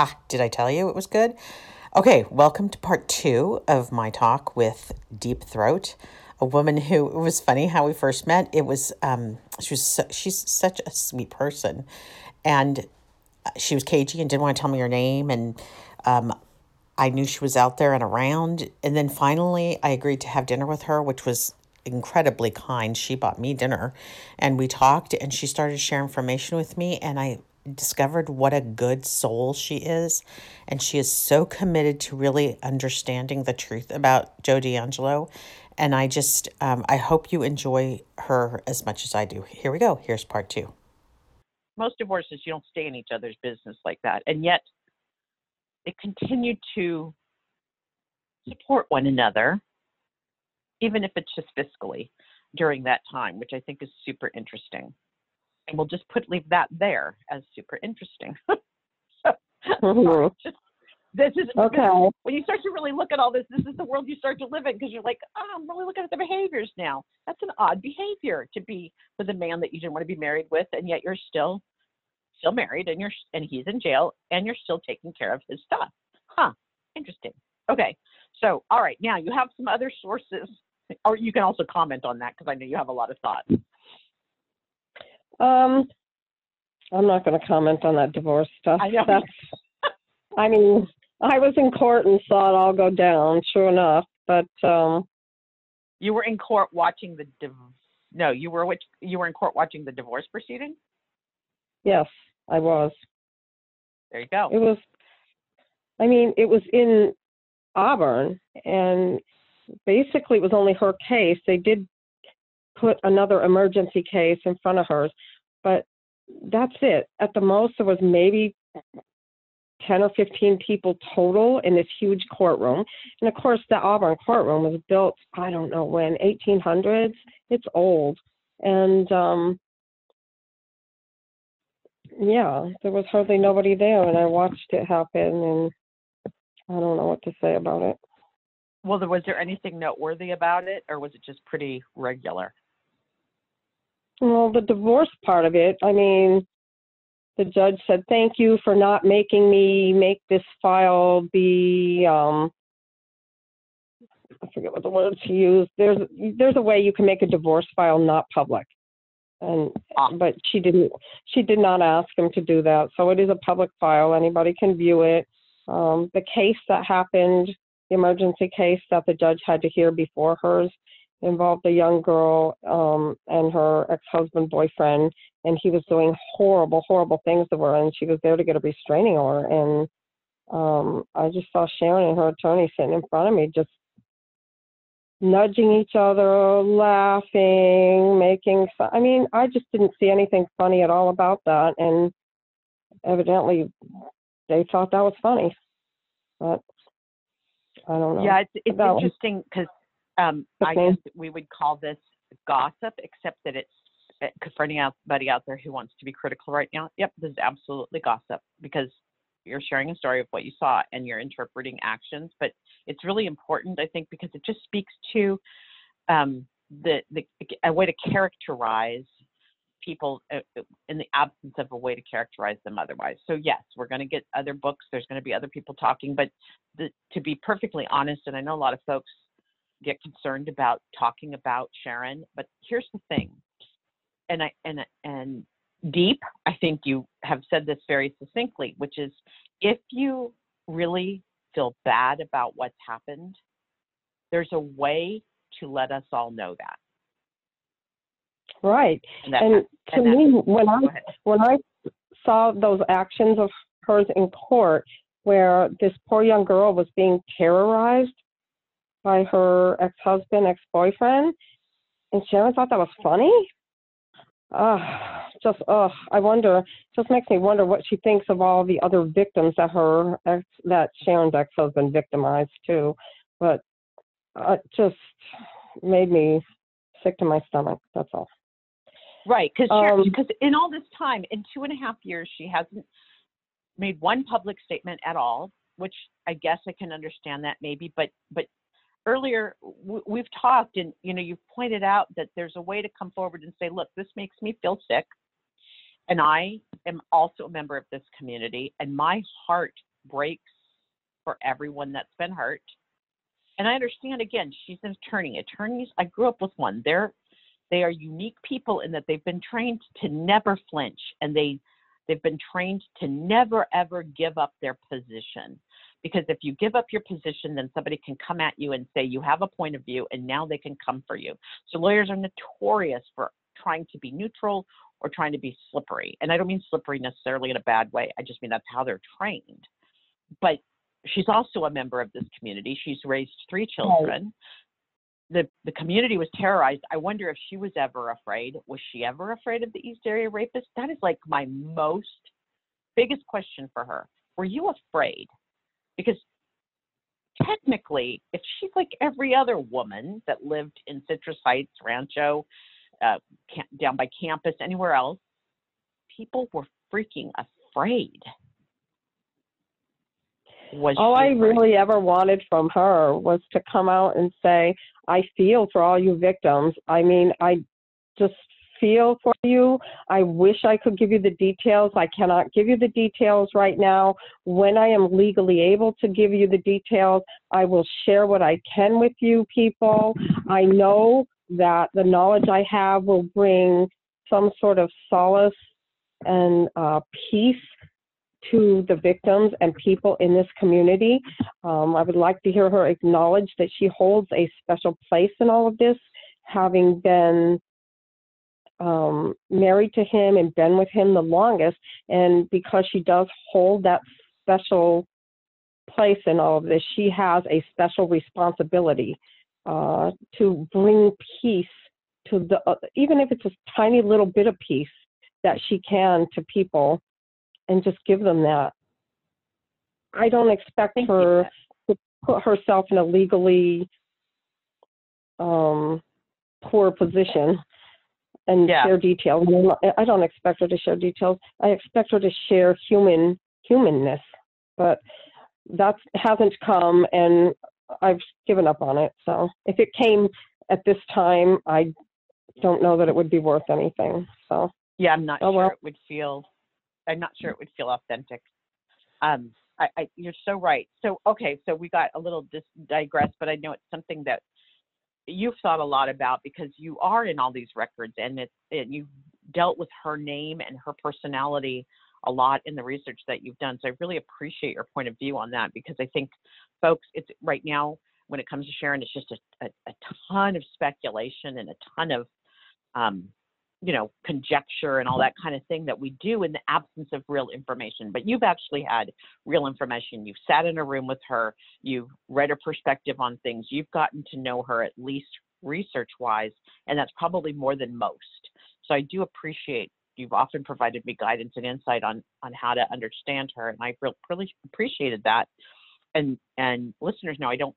Ha, did I tell you it was good? Okay, welcome to part two of my talk with Deep Throat, a woman who it was funny how we first met. It was um she was su- she's such a sweet person, and she was cagey and didn't want to tell me her name, and um I knew she was out there and around, and then finally I agreed to have dinner with her, which was incredibly kind. She bought me dinner, and we talked, and she started sharing information with me, and I discovered what a good soul she is. And she is so committed to really understanding the truth about Joe DeAngelo. And I just, um, I hope you enjoy her as much as I do. Here we go. Here's part two. most divorces you don't stay in each other's business like that and yet they continue to support one another even if it's just fiscally during that time which i think is super interesting and we'll just put leave that there as super interesting. So, Mhm. just this is Okay. when you start to really look at all this this is the world you start to live in because you're like oh, i'm really looking at the behaviors now. That's an odd behavior to be with a man that you didn't want to be married with and yet you're still still married and you're and he's in jail and you're still taking care of his stuff. Huh. Interesting. Okay. So all right. Now you have some other sources. Or you can also comment on that because i know you have a lot of thoughts Um, I'm not going to comment on that divorce stuff. I. That's, I mean, I was in court and saw it all go down, sure enough. But um, you were in court watching the div- no you were which you were in court watching the divorce proceeding yes, I was. there you go It was, I mean, it was in Auburn, and basically it was only her case. They did put another emergency case in front of hers, that's it. At the most, there was maybe 10 or 15 people total in this huge courtroom. And of course, the Auburn courtroom was built, I don't know when, 1800s. It's old. And um, yeah, there was hardly nobody there, and I watched it happen, and I don't know what to say about it. Well, was there anything noteworthy about it, or was it just pretty regular? Well, the divorce part of it, I mean, the judge said, thank you for not making me make this file be, um, I forget what the word to use. There's, there's a way you can make a divorce file not public. And, Ah. but she didn't, she did not ask him to do that. So it is a public file. Anybody can view it. Um, the case that happened, the emergency case that the judge had to hear before hers, involved a young girl um, and her ex-husband boyfriend, and he was doing horrible, horrible things to her, and she was there to get a restraining order. And um, I just saw Sharon and her attorney sitting in front of me, just nudging each other, laughing, making. Fun. I mean, I just didn't see anything funny at all about that, and evidently they thought that was funny. But I don't know. Yeah, it's it's interesting because um, I guess we would call this gossip, except that it's because for anybody out there who wants to be critical right now, yep, this is absolutely gossip because you're sharing a story of what you saw and you're interpreting actions. But it's really important, I think, because it just speaks to um, the the a way to characterize people uh, uh, in the absence of a way to characterize them otherwise. So yes, we're going to get other books. There's going to be other people talking, but the, to be perfectly honest, and I know a lot of folks get concerned about talking about Sharon, but here's the thing, and I and and deep, I think you have said this very succinctly, which is if you really feel bad about what's happened, there's a way to let us all know that. Right. And that, And to and me, when I when I saw those actions of hers in court, where this poor young girl was being terrorized by her ex-husband, ex-boyfriend, and Sharon thought that was funny. Uh, just uh, I wonder. Just makes me wonder what she thinks of all the other victims that her ex, that Sharon's ex-husband victimized too. But uh, it just made me sick to my stomach. That's all. Right, because Um, because in all this time, in two and a half years, she hasn't made one public statement at all. Which I guess I can understand that maybe, but but earlier w- we've talked, and you know you've pointed out that there's a way to come forward and say, look, this makes me feel sick, and I am also a member of this community, and my heart breaks for everyone that's been hurt. And I understand again, she's an attorney. Attorneys, I grew up with one. They're they are unique people in that they've been trained to never flinch and they they've been trained to never ever give up their position. Because if you give up your position, then somebody can come at you and say you have a point of view and now they can come for you. So lawyers are notorious for trying to be neutral or trying to be slippery. And I don't mean slippery necessarily in a bad way. I just mean that's how they're trained. But she's also a member of this community. She's raised three children. The the community was terrorized. I wonder if she was ever afraid. Was she ever afraid of the East Area rapist? That is like my most biggest question for her. Were you afraid? Because technically, if she's like every other woman that lived in Citrus Heights, Rancho, uh, down by campus, anywhere else, people were freaking afraid. Was all I afraid? really ever wanted from her was to come out and say, I feel for all you victims. I mean, I just feel for you. I wish I could give you the details. I cannot give you the details right now. When I am legally able to give you the details, I will share what I can with you people. I know that the knowledge I have will bring some sort of solace and uh, peace to the victims and people in this community. Um, I would like to hear her acknowledge that she holds a special place in all of this, having been um, married to him and been with him the longest. And because she does hold that special place in all of this, she has a special responsibility uh, to bring peace to the, uh, even if it's a tiny little bit of peace that she can to people and just give them that. I don't expect Thank her you. to put herself in a legally um, poor position and yeah. share details. I don't expect her to share details. I expect her to share human humanness, but that hasn't come, and I've given up on it. So if it came at this time, I don't know that it would be worth anything. So yeah, I'm not oh, sure well. it would feel. I'm not sure it would feel authentic. Um, I, I, you're so right. So okay, so we got a little dis- digress, but I know it's something that you've thought a lot about because you are in all these records, and it's and you've dealt with her name and her personality a lot in the research that you've done. So I really appreciate your point of view on that because I think folks, it's right now when it comes to Sharon, it's just a, a, a ton of speculation and a ton of, um, you know, conjecture and all mm-hmm. that kind of thing that we do in the absence of real information. But you've actually had real information. You've sat in a room with her. You've read her perspective on things. You've gotten to know her at least research wise, and that's probably more than most. So I do appreciate you've often provided me guidance and insight on on how to understand her, and I really appreciated that and and listeners know I don't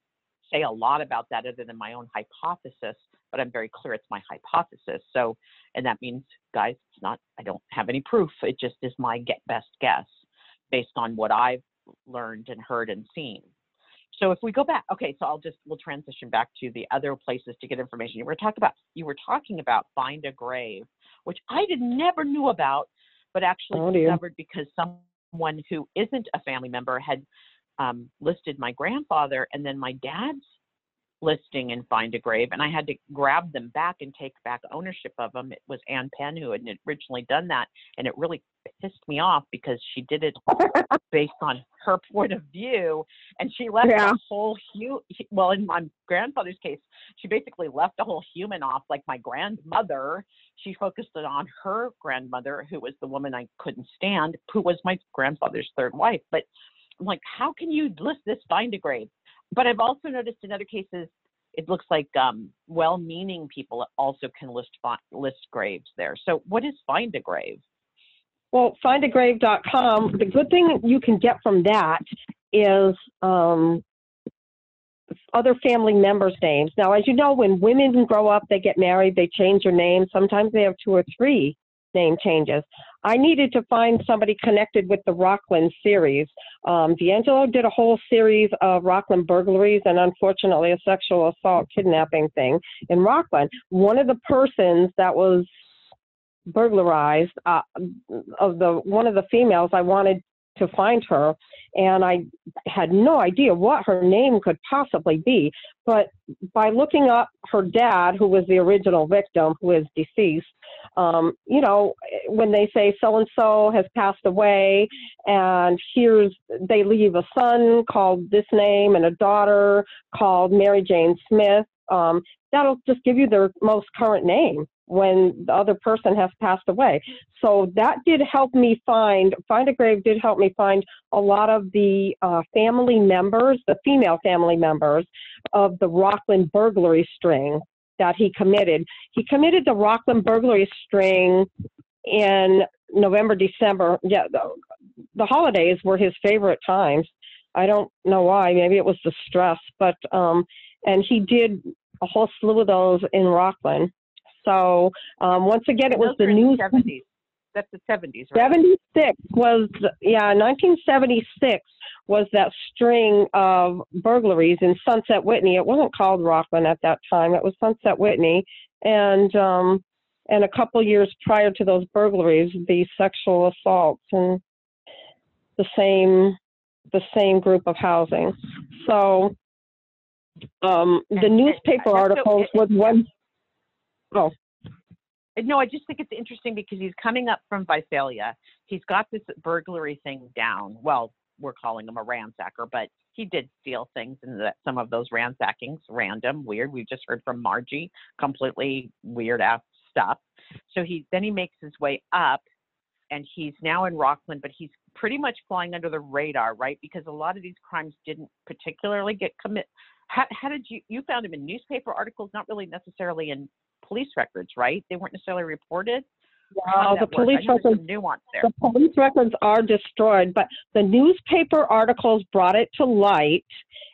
say a lot about that other than my own hypothesis, but I'm very clear it's my hypothesis. So, and that means, guys, it's not, I don't have any proof. It just is my get best guess based on what I've learned and heard and seen. So if we go back, okay, so I'll just, we'll transition back to the other places to get information. You were talking about, you were talking about Find a Grave, which I did never knew about, but actually oh, discovered because someone who isn't a family member had um, listed my grandfather and then my dad's listing and find a grave and i had to grab them back and take back ownership of them it was ann penn who had originally done that and it really pissed me off because she did it based on her point of view and she left yeah. a whole hu- well in my grandfather's case she basically left a whole human off like my grandmother she focused it on her grandmother who was the woman i couldn't stand who was my grandfather's third wife but I'm like, how can you list this find a grave? But I've also noticed in other cases, it looks like um, well-meaning people also can list list graves there. So what is find a grave? Well, findagrave.com. The good thing you can get from that is um, other family members' names. Now, as you know, when women grow up, they get married, they change their name. Sometimes they have two or three name changes. I needed to find somebody connected with the Rocklin series. Um, DeAngelo did a whole series of Rocklin burglaries and unfortunately a sexual assault kidnapping thing in Rocklin. One of the persons that was burglarized. Uh, of the one of the females, I wanted to find her, and I had no idea what her name could possibly be. But by looking up her dad, who was the original victim, who is deceased, um, you know, when they say so and so has passed away, and here's they leave a son called this name and a daughter called Mary Jane Smith. Um, that'll just give you their most current name when the other person has passed away. So that did help me find, Find a Grave did help me find a lot of the uh, family members, the female family members of the Rocklin burglary string that he committed. He committed the Rocklin burglary string in November, December. Yeah, the, the holidays were his favorite times. I don't know why. Maybe it was the stress, but um, and he did a whole slew of those in Rocklin. So um, once again, it was the news. 70s. That's the 70s, right? 76 was, yeah, 1976 was that string of burglaries in Sunset Whitney. It wasn't called Rocklin at that time. It was Sunset Whitney. And, um, and a couple years prior to those burglaries, the sexual assaults and the same, the same group of housing. So, um, the And- and newspaper so- articles it- was one, oh, No, I just think it's interesting because he's coming up from Visalia. He's got this burglary thing down. Well, we're calling him a ransacker, but he did steal things and that some of those ransackings, random, weird. We've just heard from Margie, completely weird ass stuff. So he then he makes his way up and he's now in Rocklin, but he's pretty much flying under the radar, right? Because a lot of these crimes didn't particularly get commit. How, how did you you found him in newspaper articles, not really necessarily in police records, right? They weren't necessarily reported. Wow, the police I know there's records nuance there. the police records are destroyed, but the newspaper articles brought it to light.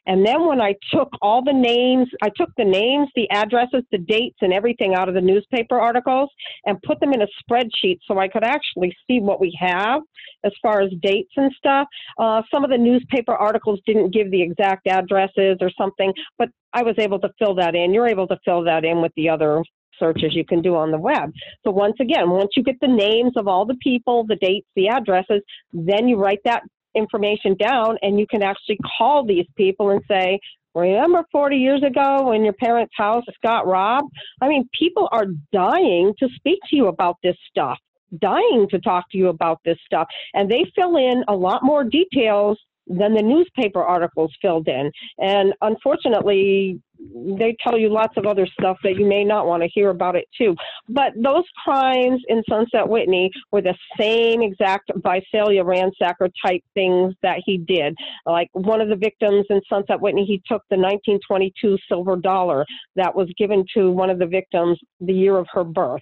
And then when I took all the names, I took the names, the addresses, the dates, and everything out of the newspaper articles and put them in a spreadsheet so I could actually see what we have as far as dates and stuff. Uh, some of the newspaper articles didn't give the exact addresses or something, but I was able to fill that in. You're able to fill that in with the other searches you can do on the web. So once again, once you get the names of all the people, the dates, the addresses, then you write that information down and you can actually call these people and say, remember 40 years ago when your parents' house got robbed? I mean, people are dying to speak to you about this stuff, dying to talk to you about this stuff. And they fill in a lot more details than the newspaper articles filled in. And unfortunately, they tell you lots of other stuff that you may not want to hear about it too. But those crimes in Sunset Whitney were the same exact Visalia ransacker type things that he did. Like one of the victims in Sunset Whitney, he took the 1922 silver dollar that was given to one of the victims the year of her birth.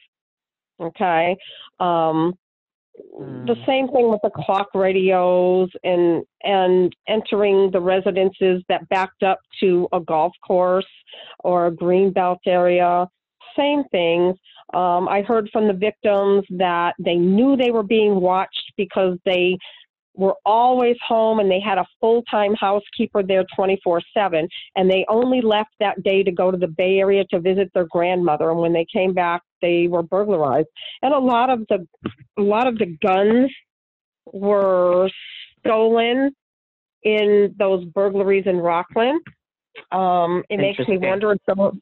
Okay. Um, the Mm. same thing with the clock radios and and entering the residences that backed up to a golf course or a green belt area same things um, i heard from the victims that they knew they were being watched because they were always home and they had a full-time housekeeper there 24/7 and they only left that day to go to the bay area to visit their grandmother. And when they came back they were burglarized. And a lot of the a lot of the guns were stolen in those burglaries in Rocklin. Um, it makes me wonder if those,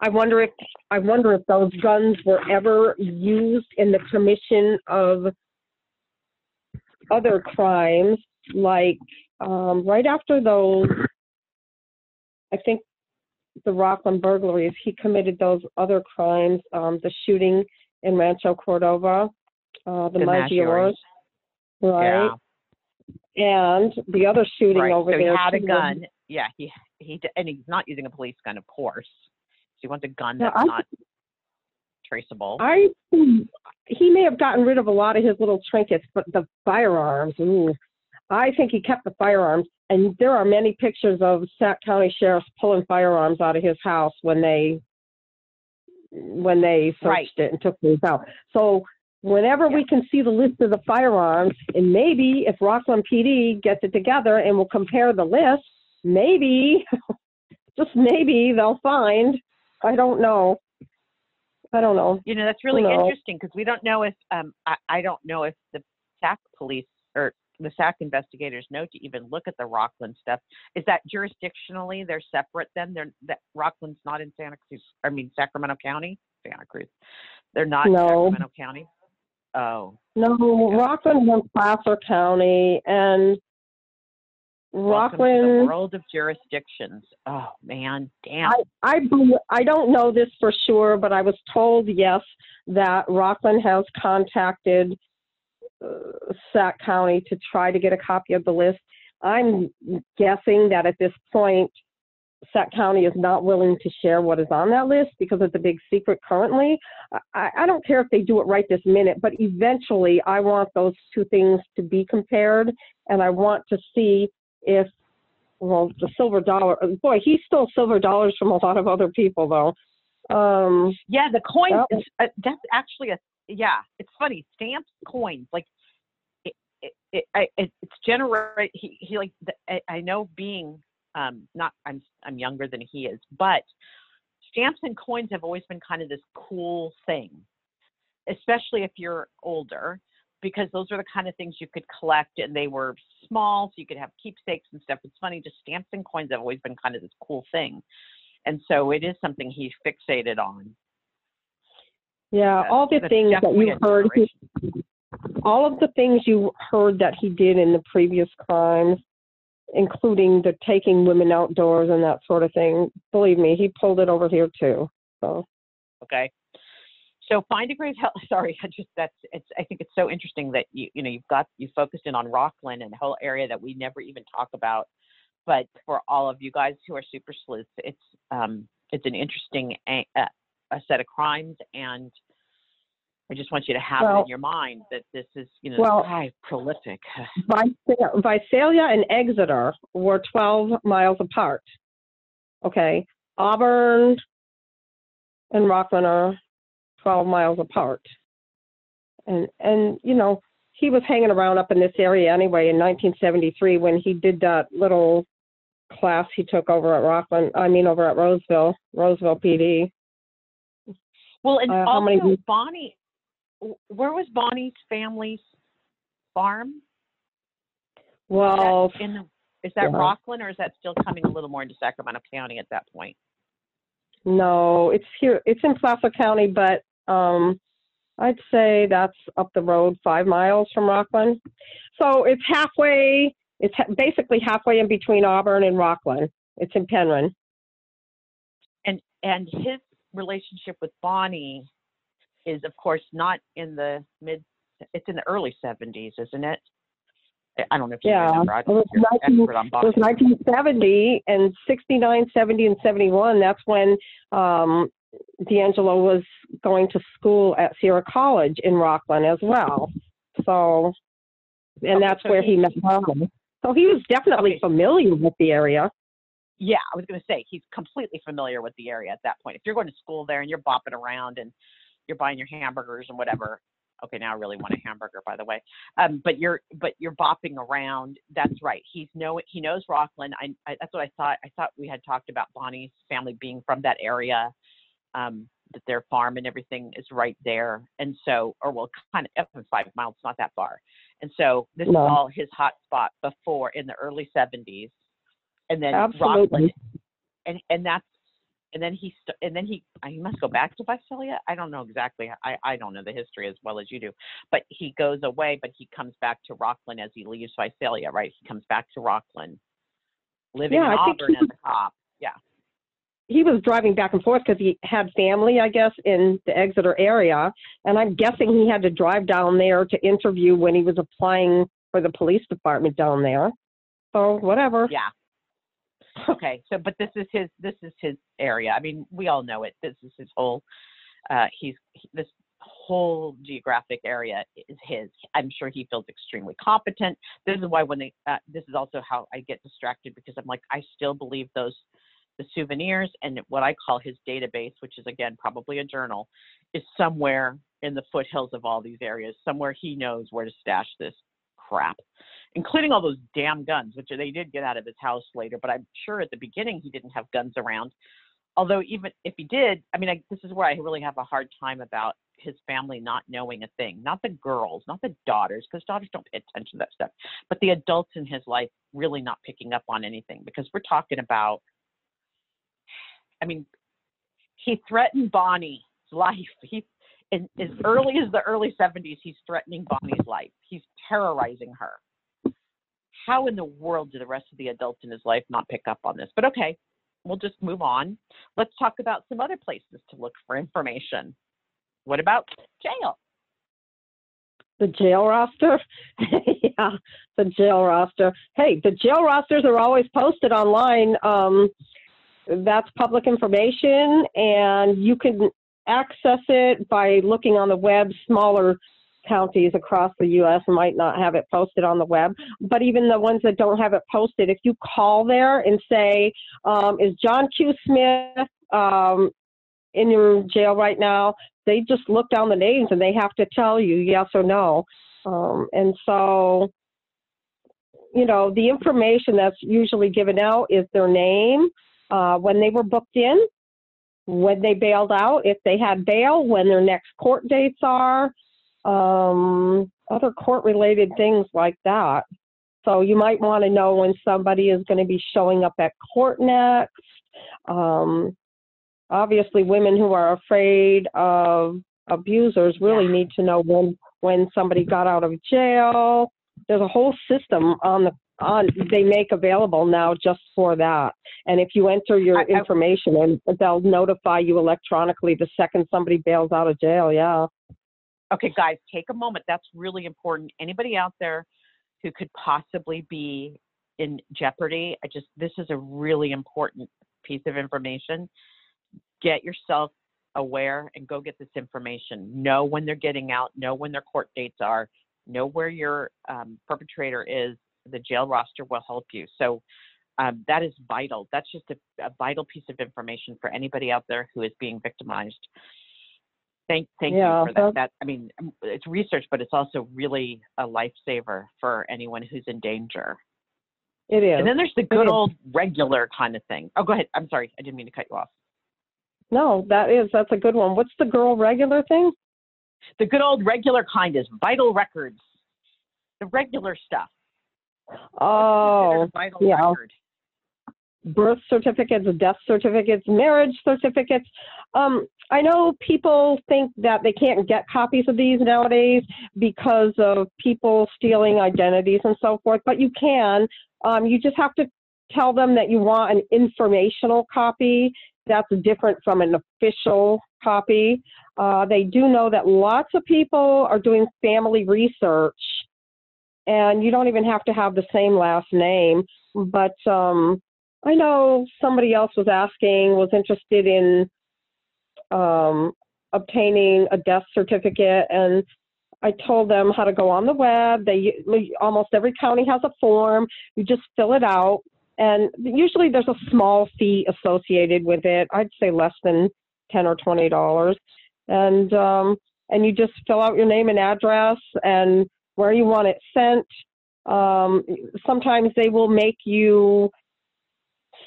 I wonder if I wonder if those guns were ever used in the commission of other crimes, like um, right after those. I think the Rocklin burglaries, he committed those other crimes, um, the shooting in Rancho Cordova, uh, the, The Maggiores, right? And the other shooting right. over so there. he had a gun. Yeah, he he and he's not using a police gun, of course. So he wants a gun Yeah, that's I- not traceable. I he may have gotten rid of a lot of his little trinkets, but the firearms, ooh, I think he kept the firearms. And there are many pictures of Sac County sheriffs pulling firearms out of his house when they when they searched Right. it and took these out. So whenever we can see the list of the firearms, and maybe if Rocklin PD gets it together and will compare the list, maybe, just maybe they'll find. I don't know. I don't know. You know, that's really interesting because we don't know if um I, I don't know if the SAC police or the SAC investigators know to even look at the Rocklin stuff. Is that jurisdictionally they're separate then? They're that Rocklin's not in Santa Cruz. I mean Sacramento County, Santa Cruz. They're not in No. Sacramento County. Oh, No, Rocklin is in Placer County, and to the Rocklin. world of jurisdictions. Oh man, damn. I I I don't know this for sure, but I was told yes that Rocklin has contacted uh, Sac County to try to get a copy of the list. I'm guessing that at this point, Sac County is not willing to share what is on that list because it's a big secret currently. I, I don't care if they do it right this minute, but eventually I want those two things to be compared and I want to see if, well, the silver dollar, boy, he stole silver dollars from a lot of other people though. Um, Yeah, the coins. That is- uh, that's actually a yeah. It's funny. Stamps, coins, like it. It, it, I- it it's generate. He, he like. the- I, I know being um not. I'm I'm younger than he is, but stamps and coins have always been kind of this cool thing, especially if you're older, because those are the kind of things you could collect, and they were small, so you could have keepsakes and stuff. It's funny. Just stamps and coins have always been kind of this cool thing, and so it is something he's fixated on. yeah, That- all the things that you heard, he, all of the things you heard that he did in the previous crimes, including the taking women outdoors and that sort of thing. Believe me, he pulled it over here too. So Okay. So find a great help. Sorry, I just that's it's. I think it's so interesting that you you know you've got you focused in on Rocklin and the whole area that we never even talk about. But for all of you guys who are super sleuths, it's um it's an interesting a, a, set of crimes, and I just want you to have it in your mind that this is you know Well- high prolific. Visalia and Exeter were 12 miles apart. Okay. Auburn and Rocklin are 12 miles apart. And, and, you know, he was hanging around up in this area anyway in 1973 when he did that little class he took over at Rocklin, I mean, over at Roseville, Roseville PD. Well, and Uh, also many Bonnie, where was Bonnie's family's farm? Well, in the, is that yeah. Rockland or is that still coming a little more into Sacramento County at that point? No, it's here. It's in Placer County, but um, I'd say that's up the road five miles from Rocklin. So it's halfway. It's ha- basically halfway in between Auburn and Rocklin. It's in Penryn. And and his relationship with Bonnie is of course not in the mid it's in the early 70s, isn't it? I- don't know if you Yeah, remember. I it was 19 on It was 1970 and 69, 70, and 71. That's when um, DeAngelo was going to school at Sierra College in Rocklin as well. So, and that's where he- met Bonnie. So he was definitely familiar with the area. Yeah, I was going to say he's completely familiar with the area at that point. If you're going to school there and you're bopping around and you're buying your hamburgers and whatever. Okay, now I really want a hamburger, by the way. Um, but you're but you're bopping around. That's right. He's know he knows Rocklin. I, I that's what I thought. I thought we had talked about Bonnie's family being from that area. Um, that their farm and everything is right there, and so or well, kind of up in five miles, not that far. And so this No. is all his hot spot before in the early 70s, and then Absolutely. Rocklin and and that's and then he st- and then he uh, he must go back to Visalia. I don't know exactly. I I don't know the history as well as you do, but he goes away, but he comes back to Rocklin as he leaves Visalia. Right? He comes back to Rocklin, living Yeah, in I Auburn as a cop. Yeah. He was driving back and forth because he had family, I guess, in the Exeter area. And I'm guessing he had to drive down there to interview when he was applying for the police department down there. So, whatever. Yeah. Okay. So, but this is his this is his area. I mean, we all know it. This is his whole. Uh, he's he- this whole geographic area is his. I'm sure he feels extremely competent. This is why when they. Uh, this is also how I get distracted because I'm like I still believe those the souvenirs and what I call his database, which is again probably a journal, is somewhere in the foothills of all these areas. Somewhere he knows where to stash this crap including all those damn guns, which they did get out of his house later. But I'm sure at the beginning he didn't have guns around. although even if he did, I mean, I, this is where I really have a hard time about his family not knowing a thing. Not the girls, not the daughters, because daughters don't pay attention to that stuff, but the adults in his life really not picking up on anything because we're talking about. I mean, he threatened Bonnie's life. He, in, as early as the early 70s, he's threatening Bonnie's life. He's terrorizing her. How in the world do the rest of the adults in his life not pick up on this? But okay, we'll just move on. Let's talk about some other places to look for information. What about jail? The jail roster? yeah, the jail roster. Hey, the jail rosters are always posted online. Um, that's public information, and you can access it by looking on the web. Smaller counties across the U.S. might not have it posted on the web, but even the ones that don't have it posted, if you call there and say, um, "Is John Q. Smith um, in your jail right now?" they just look down the names and they have to tell you yes or no. Um, and so, you know, the information that's usually given out is their name, uh, when they were booked in, when they bailed out, if they had bail, when their next court dates are, um, other court related things like that. So you might want to know when somebody is going to be showing up at court next. Um, obviously, women who are afraid of abusers really Yeah. need to know when when somebody got out of jail. There's a whole system on the on they make available now just for that. And if you enter your I- I- information, and they'll notify you electronically the second somebody bails out of jail. Yeah. Okay, guys, take a moment. That's really important. Anybody out there who could possibly be in jeopardy, I just, this is a really important piece of information. Get yourself aware and go get this information. Know when they're getting out, know when their court dates are, know where your um, perpetrator is. The jail roster will help you. So um, that is vital. That's just a, a vital piece of information for anybody out there who is being victimized. Thank, thank Yeah, you for that. That I mean, um, it's research, but it's also really a lifesaver for anyone who's in danger. It is. And then there's the good old regular kind of thing. Oh, go ahead. I'm sorry. I didn't mean to cut you off. No, that is that's a good one. What's the girl regular thing? The good old regular kind is vital records. The regular stuff. Oh, considered a vital yeah. record? birth certificates, death certificates, marriage certificates. Um, I know people think that they can't get copies of these nowadays because of people stealing identities and so forth, but you can. Um, you just have to tell them that you want an informational copy. That's different from an official copy. Uh, they do know that lots of people are doing family research, and you don't even have to have the same last name. But um, I know somebody else was asking, was interested in um, obtaining a death certificate, and I told them how to go on the web. They almost every county has a form. You just fill it out, and usually there's a small fee associated with it. I'd say less than ten or twenty dollars, and um, and you just fill out your name and address and where you want it sent. Um, sometimes they will make you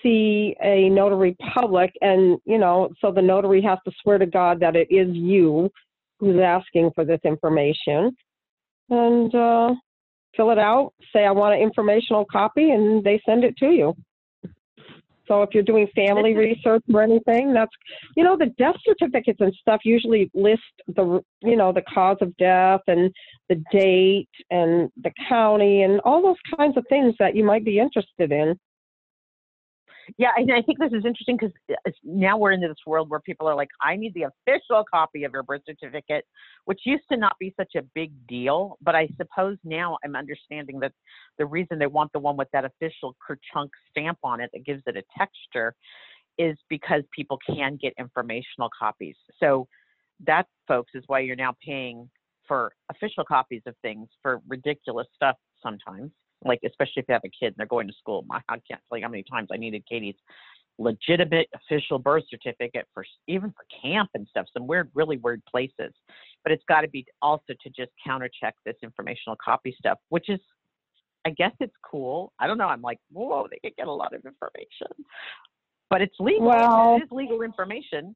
see a notary public and you know so the notary has to swear to god that it is you who's asking for this information and uh, fill it out say i want an informational copy and they send it to you so if you're doing family research or anything that's you know the death certificates and stuff usually list the you know the cause of death and the date and the county and all those kinds of things that you might be interested in Yeah, and I think this is interesting because uh, now we're into this world where people are like, I need the official copy of your birth certificate, which used to not be such a big deal. But I suppose now I'm understanding that the reason they want the one with that official Kerchunk stamp on it that gives it a texture is because people can get informational copies. So that, folks, is why you're now paying for official copies of things for ridiculous stuff sometimes like especially if you have a kid and they're going to school. My, I can't tell you how many times I needed Katie's legitimate official birth certificate for even for camp and stuff, some weird, really weird places. But it's got to be also to just counter check this informational copy stuff, which is, I guess it's cool. I don't know. I'm like, whoa, they could get a lot of information. but it's legal. Well- it is legal information.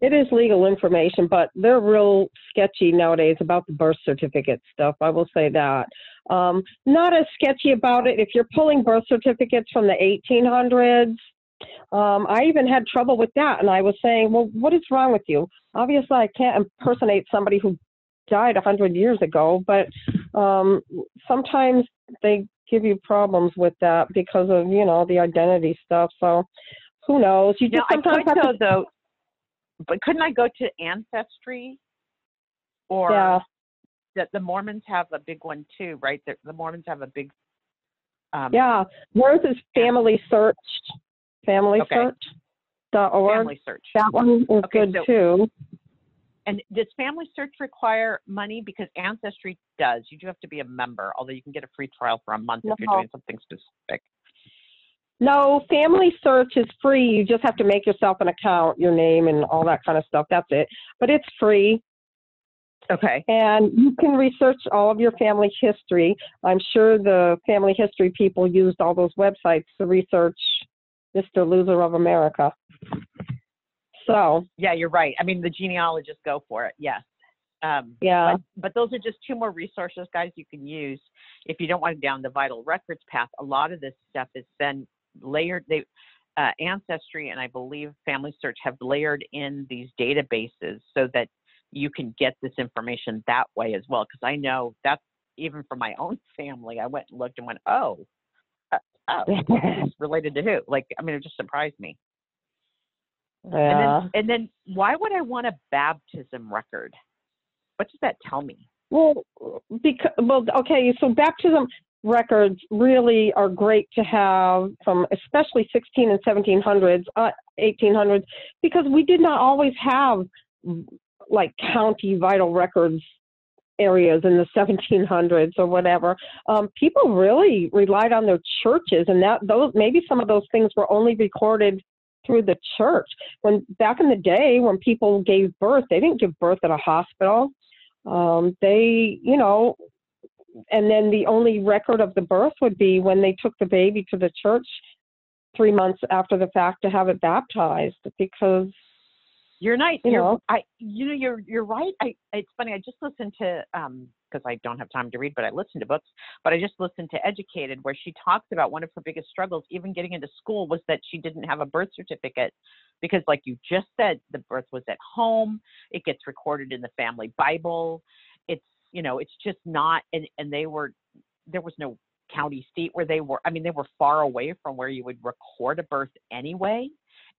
It is legal information, but they're real sketchy nowadays about the birth certificate stuff. I will say that. Um, not as sketchy about it if you're pulling birth certificates from the 1800s. Um, I even had trouble with that, and I was saying, well, what is wrong with you? Obviously, I can't impersonate somebody who died 100 years ago, but um, sometimes they give you problems with that because of, you know, the identity stuff. So who knows? You Now just I sometimes could have to though, but couldn't I go to Ancestry? Or Yeah. that the Mormons have a big one too, right? The, the Mormons have a big. Um, Yeah, yours is Family Search, Family Okay. Search dot org. Family Search. That one is Okay, good so- too. And does Family Search require money? Because Ancestry does. You do have to be a member, although you can get a free trial for a month if you're doing something specific. No, Family Search is free. You just have to make yourself an account, your name, and all that kind of stuff. That's it. But it's free, Okay. and you can research all of your family history. I'm sure the family history people used all those websites to research Mr. Loser of America. So, Yeah, you're right. I mean, the genealogists go for it. Yes. Um, yeah. but, but those are just two more resources, guys, you can use if you don't want to go down the vital records path. A lot of this stuff is then layered. They, uh, Ancestry and I believe Family Search have layered in these databases so that you can get this information that way as well. Because I know that's even for my own family. I went and looked and went, oh, uh, oh, related to who? Like, I mean, it just surprised me. yeah. And then, and then why would I want a baptism record? What does that tell me? Well, because well, okay. So baptism records really are great to have from especially 16 and 1700s, uh, 1800s, because we did not always have like county vital records areas in the 1700s or whatever. Um, people really relied on their churches, and that those maybe some of those things were only recorded through the church. When back in the day, when people gave birth, they didn't give birth at a hospital. Um, they, you know, and then the only record of the birth would be when they took the baby to the church three months after the fact to have it baptized because You're nice. You you're, know. I, you know, you're you're right. I, it's funny. I just listened to um because I don't have time to read, but I listen to books. But I just listened to Educated, where she talks about one of her biggest struggles, even getting into school, was that she didn't have a birth certificate because, like you just said, the birth was at home. It gets recorded in the family Bible. It's you know, it's just not. And and they were there was no county seat where they were. I mean, they were far away from where you would record a birth anyway.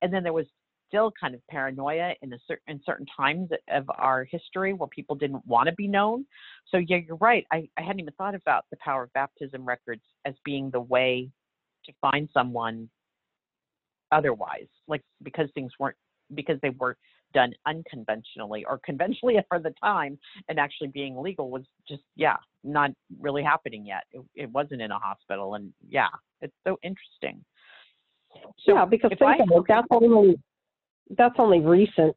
And then there was still kind of paranoia in a certain in certain times of our history where people didn't want to be known. So yeah, you're right. I, I hadn't even thought about the power of baptism records as being the way to find someone otherwise. Like because things weren't because they were done unconventionally or conventionally for the time and actually being legal was just yeah, not really happening yet. It, it wasn't in a hospital and yeah, it's so interesting. So yeah, because think I- it, that's only that's only recent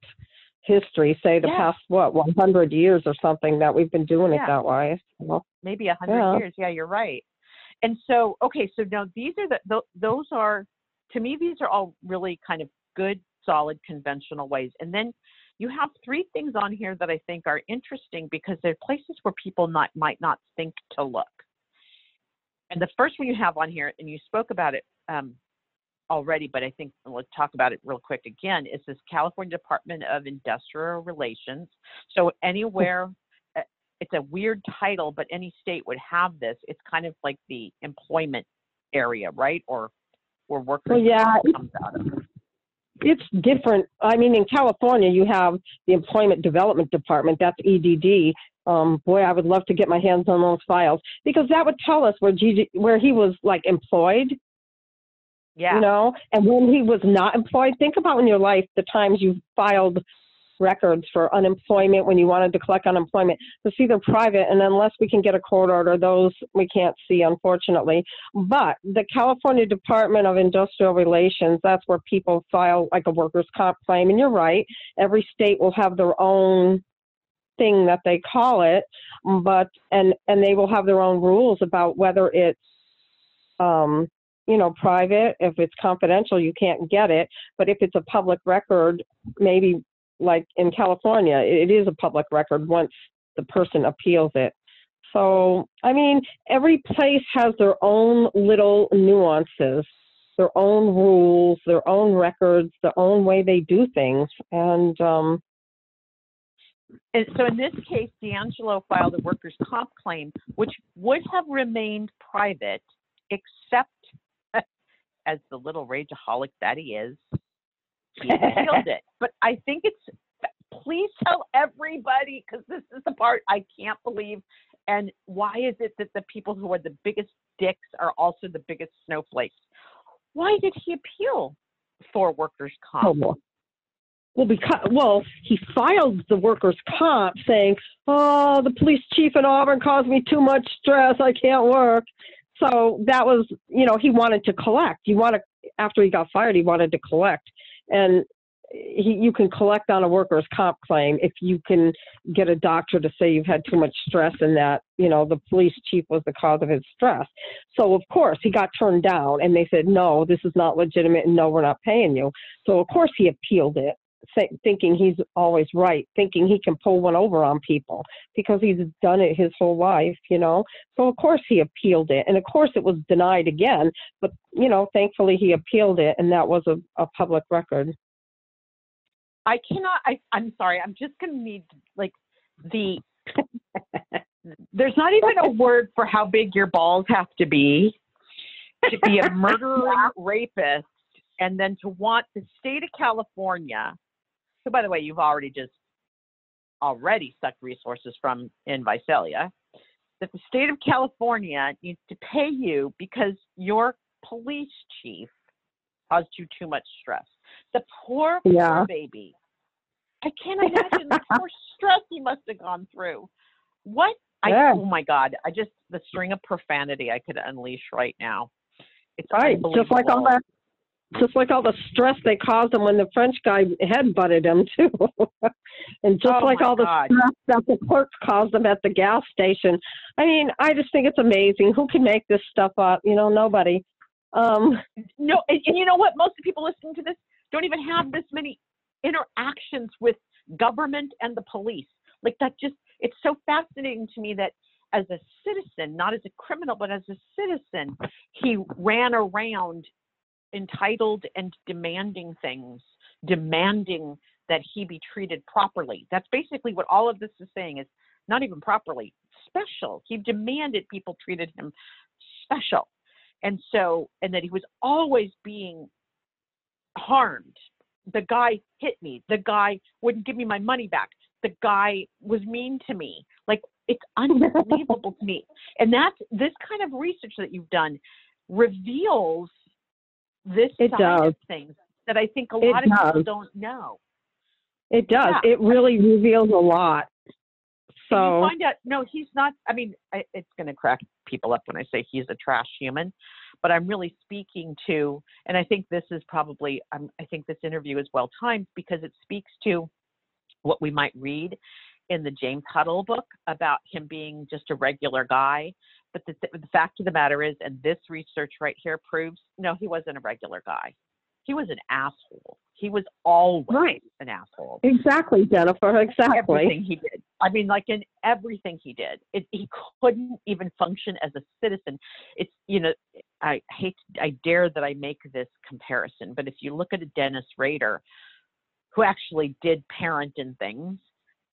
history. Say the Yeah. past what 100 years or something that we've been doing Yeah. it that way. Well, maybe a hundred Yeah. years. Yeah, you're right. And so, okay, so now these are the th- those are to me these are all really kind of good, solid, conventional ways. And then you have three things on here that I think are interesting because they're places where people not might not think to look. And the first one you have on here, and you spoke about it um, already, but I think we'll talk about it real quick again. Is this California Department of Industrial Relations? So anywhere uh, it's a weird title, but any state would have this. It's kind of like the employment area, right? Or where workers Well, yeah, comes out of. It's different. I mean, in California, you have the Employment Development Department. That's EDD. Um, boy, I would love to get my hands on those files because that would tell us where GG, where he was like employed, Yeah. you know, and when he was not employed. Think about in your life the times you filed records for unemployment when you wanted to collect unemployment. It's either private, and unless we can get a court order, those we can't see, unfortunately. But the California Department of Industrial Relations, that's where people file like a workers' comp claim. And you're right, every state will have their own thing that they call it, but and and they will have their own rules about whether it's um, you know, private. If it's confidential, you can't get it. But if it's a public record, maybe like in California, it is a public record once the person appeals it. So, I mean, every place has their own little nuances, their own rules, their own records, their own way they do things. And, um, And so in this case, DeAngelo filed a workers' comp claim, which would have remained private, except as the little rageaholic that he is, he appealed it. But I think it's, please tell everybody, because this is the part I can't believe. And why is it that the people who are the biggest dicks are also the biggest snowflakes? Why did he appeal for workers' oh, comp? well, well, because well, he filed the workers' comp saying, "Oh, the police chief in Auburn caused me too much stress. I can't work." So that was, you know, he wanted to collect. He wanted after he got fired, he wanted to collect, and he, you can collect on a workers' comp claim if you can get a doctor to say you've had too much stress and that, you know, the police chief was the cause of his stress. So of course he got turned down, and they said, "No, this is not legitimate, and no, we're not paying you." So of course he appealed it say, thinking he's always right, thinking he can pull one over on people because he's done it his whole life, you know. So of course he appealed it, and of course it was denied again. But you know, thankfully he appealed it, and that was a, a public record. I cannot. I, I'm sorry. I'm just going to need like the. there's not even a word for how big your balls have to be to be a murdering rapist, and then to want the state of California. So, by the way, you've already just already sucked resources from in Visalia. That the state of California needs to pay you because your police chief caused you too much stress. The poor, poor Yeah. baby. I can't imagine the poor stress he must have gone through. What? I, Yeah. oh my God! I just the string of profanity I could unleash right now. It's Right, just like all that, just like all the stress they caused him when the French guy head butted him too, and just Oh like all the God. stress that the clerks caused him at the gas station. I mean, I just think it's amazing. Who can make this stuff up? You know, nobody. Um, No, and, and you know what? Most of the people listening to this don't even have this many interactions with government and the police. Like that just it's so fascinating to me that as a citizen, not as a criminal, but as a citizen, he ran around entitled and demanding things, demanding that he be treated properly. That's basically what all of this is saying is not even properly, special. He demanded people treated him special. And so, and that he was always being harmed. The guy hit me. The guy wouldn't give me my money back. The guy was mean to me. Like it's unbelievable to me. And that's this kind of research that you've done reveals this It side does. of things that I think a It lot of people don't know. it does. Yeah. It really reveals a lot. And So you find out, no, he's not. I mean, I, it's going to crack people up when I say he's a trash human, but I'm really speaking to, and I think this is probably, um, I think this interview is well timed because it speaks to what we might read in the James Huddle book about him being just a regular guy. But the, the fact of the matter is, and this research right here proves, no, he wasn't a regular guy. He was an asshole. He was always Right. an asshole exactly, Jennifer. Exactly. everything he did. I mean, like in everything he did, it, he couldn't even function as a citizen. It's you know, I hate, I dare that I make this comparison, but if you look at a Dennis Rader, who actually did parent and things,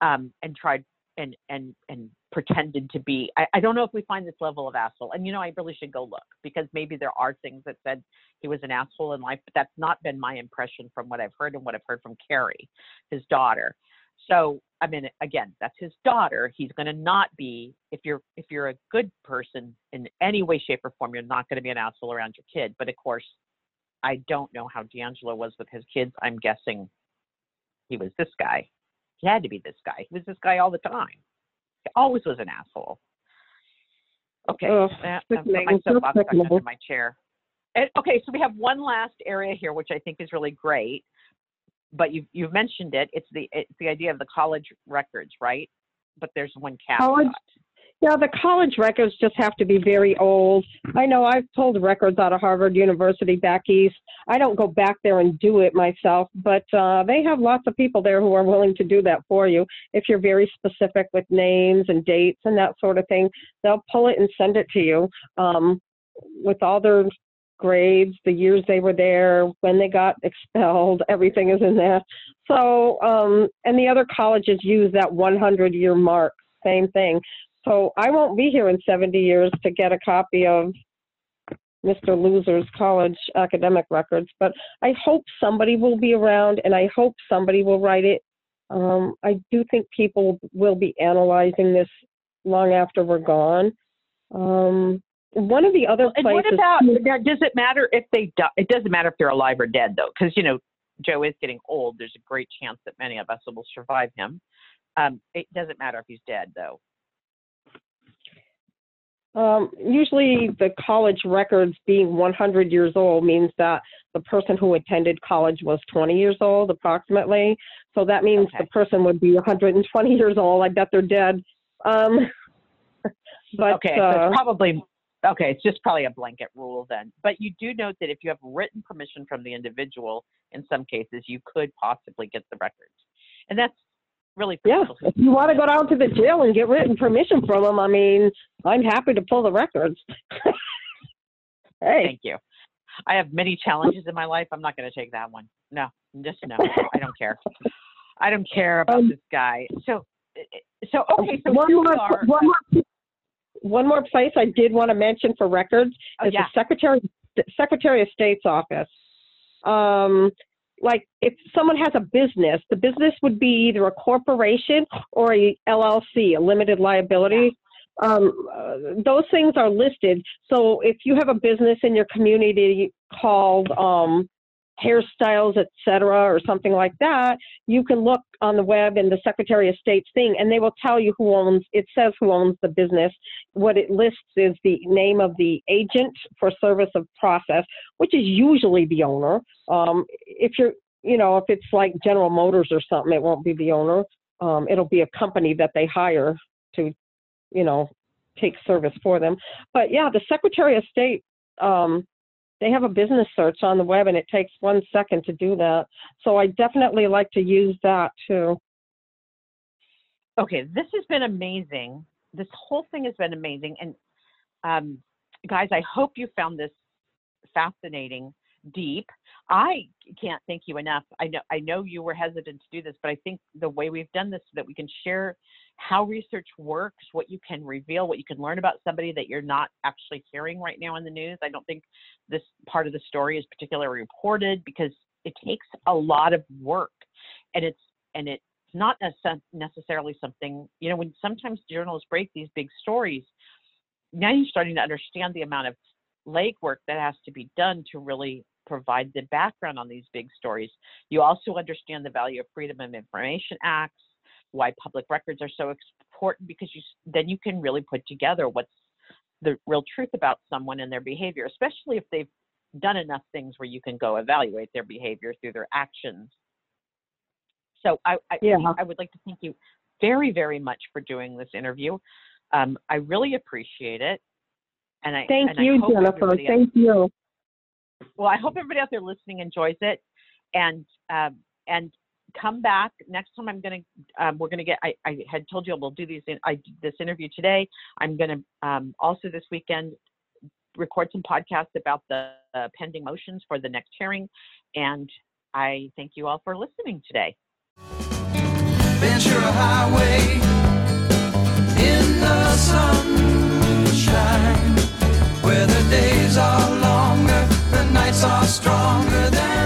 um, and tried and and and pretended to be, I, I don't know if we find this level of asshole. And you know, I really should go look because maybe there are things that said he was an asshole in life, but that's not been my impression from what I've heard and what I've heard from Kerri, his daughter. So I mean, again, that's his daughter. He's going to not be if you're if you're a good person in any way, shape, or form. You're not going to be an asshole around your kid. But of course, I don't know how DeAngelo was with his kids. I'm guessing he was this guy. He had to be this guy. He was this guy all the time. Always was an asshole. Okay, Ugh, that, I put sickening, my so soapbox under my chair. And, okay, so we have one last area here, which I think is really great. But you've you've mentioned it. It's the it's the idea of the college records, right? But there's one caveat. College- Yeah, the college records just have to be very old. I know I've pulled records out of Harvard University back east. I don't go back there and do it myself, but uh, they have lots of people there who are willing to do that for you. If you're very specific with names and dates and that sort of thing, they'll pull it and send it to you um, with all their grades, the years they were there, when they got expelled, everything is in there. So, um, and the other colleges use that 100 year mark, same thing. So I won't be here in 70 years to get a copy of Mr. Loser's college academic records, but I hope somebody will be around and I hope somebody will write it. Um, I do think people will be analyzing this long after we're gone. Um, one of the other And places. what about does it matter if they die? It doesn't matter if they're alive or dead though, because you know Joe is getting old. There's a great chance that many of us will survive him. Um, it doesn't matter if he's dead though. Um, usually, the college records being 100 years old means that the person who attended college was 20 years old, approximately. So that means Okay. the person would be 120 years old. I bet they're dead. Um, but okay, so uh, it's probably okay. It's just probably a blanket rule then. But you do note that if you have written permission from the individual, in some cases, you could possibly get the records, and that's really yeah, if you want to go down to the jail and get written permission from them, I mean, I'm happy to pull the records. hey, Thank you. I have many challenges in my life. I'm not going to take that one. No, just no. I don't care. I don't care about Um, this guy. So, so okay. So one more, are. one more, one more place I did want to mention for records Oh, is yeah. the Secretary Secretary of State's office. Um, like if someone has a business, the business would be either a corporation or a LLC, a limited liability. Um, uh, those things are listed. So if you have a business in your community called um, hairstyles, etc., or something like that, you can look on the web in the Secretary of State's thing, and they will tell you who owns. It says who owns the business. What it lists is the name of the agent for service of process, which is usually the owner. Um, if you're, you know, if it's like General Motors or something, it won't be the owner. Um, it'll be a company that they hire to, you know, take service for them. But yeah, the Secretary of State. Um, they have a business search on the web and it takes one second to do that. So I definitely like to use that too. okay, this has been amazing. This whole thing has been amazing. And um, guys, I hope you found this fascinating, deep. I can't thank you enough. I know I know you were hesitant to do this, but I think the way we've done this so that we can share how research works, what you can reveal, what you can learn about somebody that you're not actually hearing right now in the news. I don't think this part of the story is particularly reported because it takes a lot of work and it's and it's not necessarily something you know when sometimes journalists break these big stories now you're starting to understand the amount of legwork that has to be done to really provide the background on these big stories you also understand the value of freedom of information acts why public records are so important because you then you can really put together what's the real truth about someone and their behavior especially if they've done enough things where you can go evaluate their behavior through their actions so I, I, Yeah. I would like to thank you very, very much for doing this interview. Um, I really appreciate it. And I Thank and you, hope Jennifer. Thank you. well, I hope everybody out there listening enjoys it, and um, and come back next time. I'm gonna um, we're gonna get. I, I had told you we'll do these. In, I this interview today. I'm gonna um, also this weekend record some podcasts about the uh, pending motions for the next hearing, and I thank you all for listening today. Highway in the sunshine, where the days are longer, the nights are strong.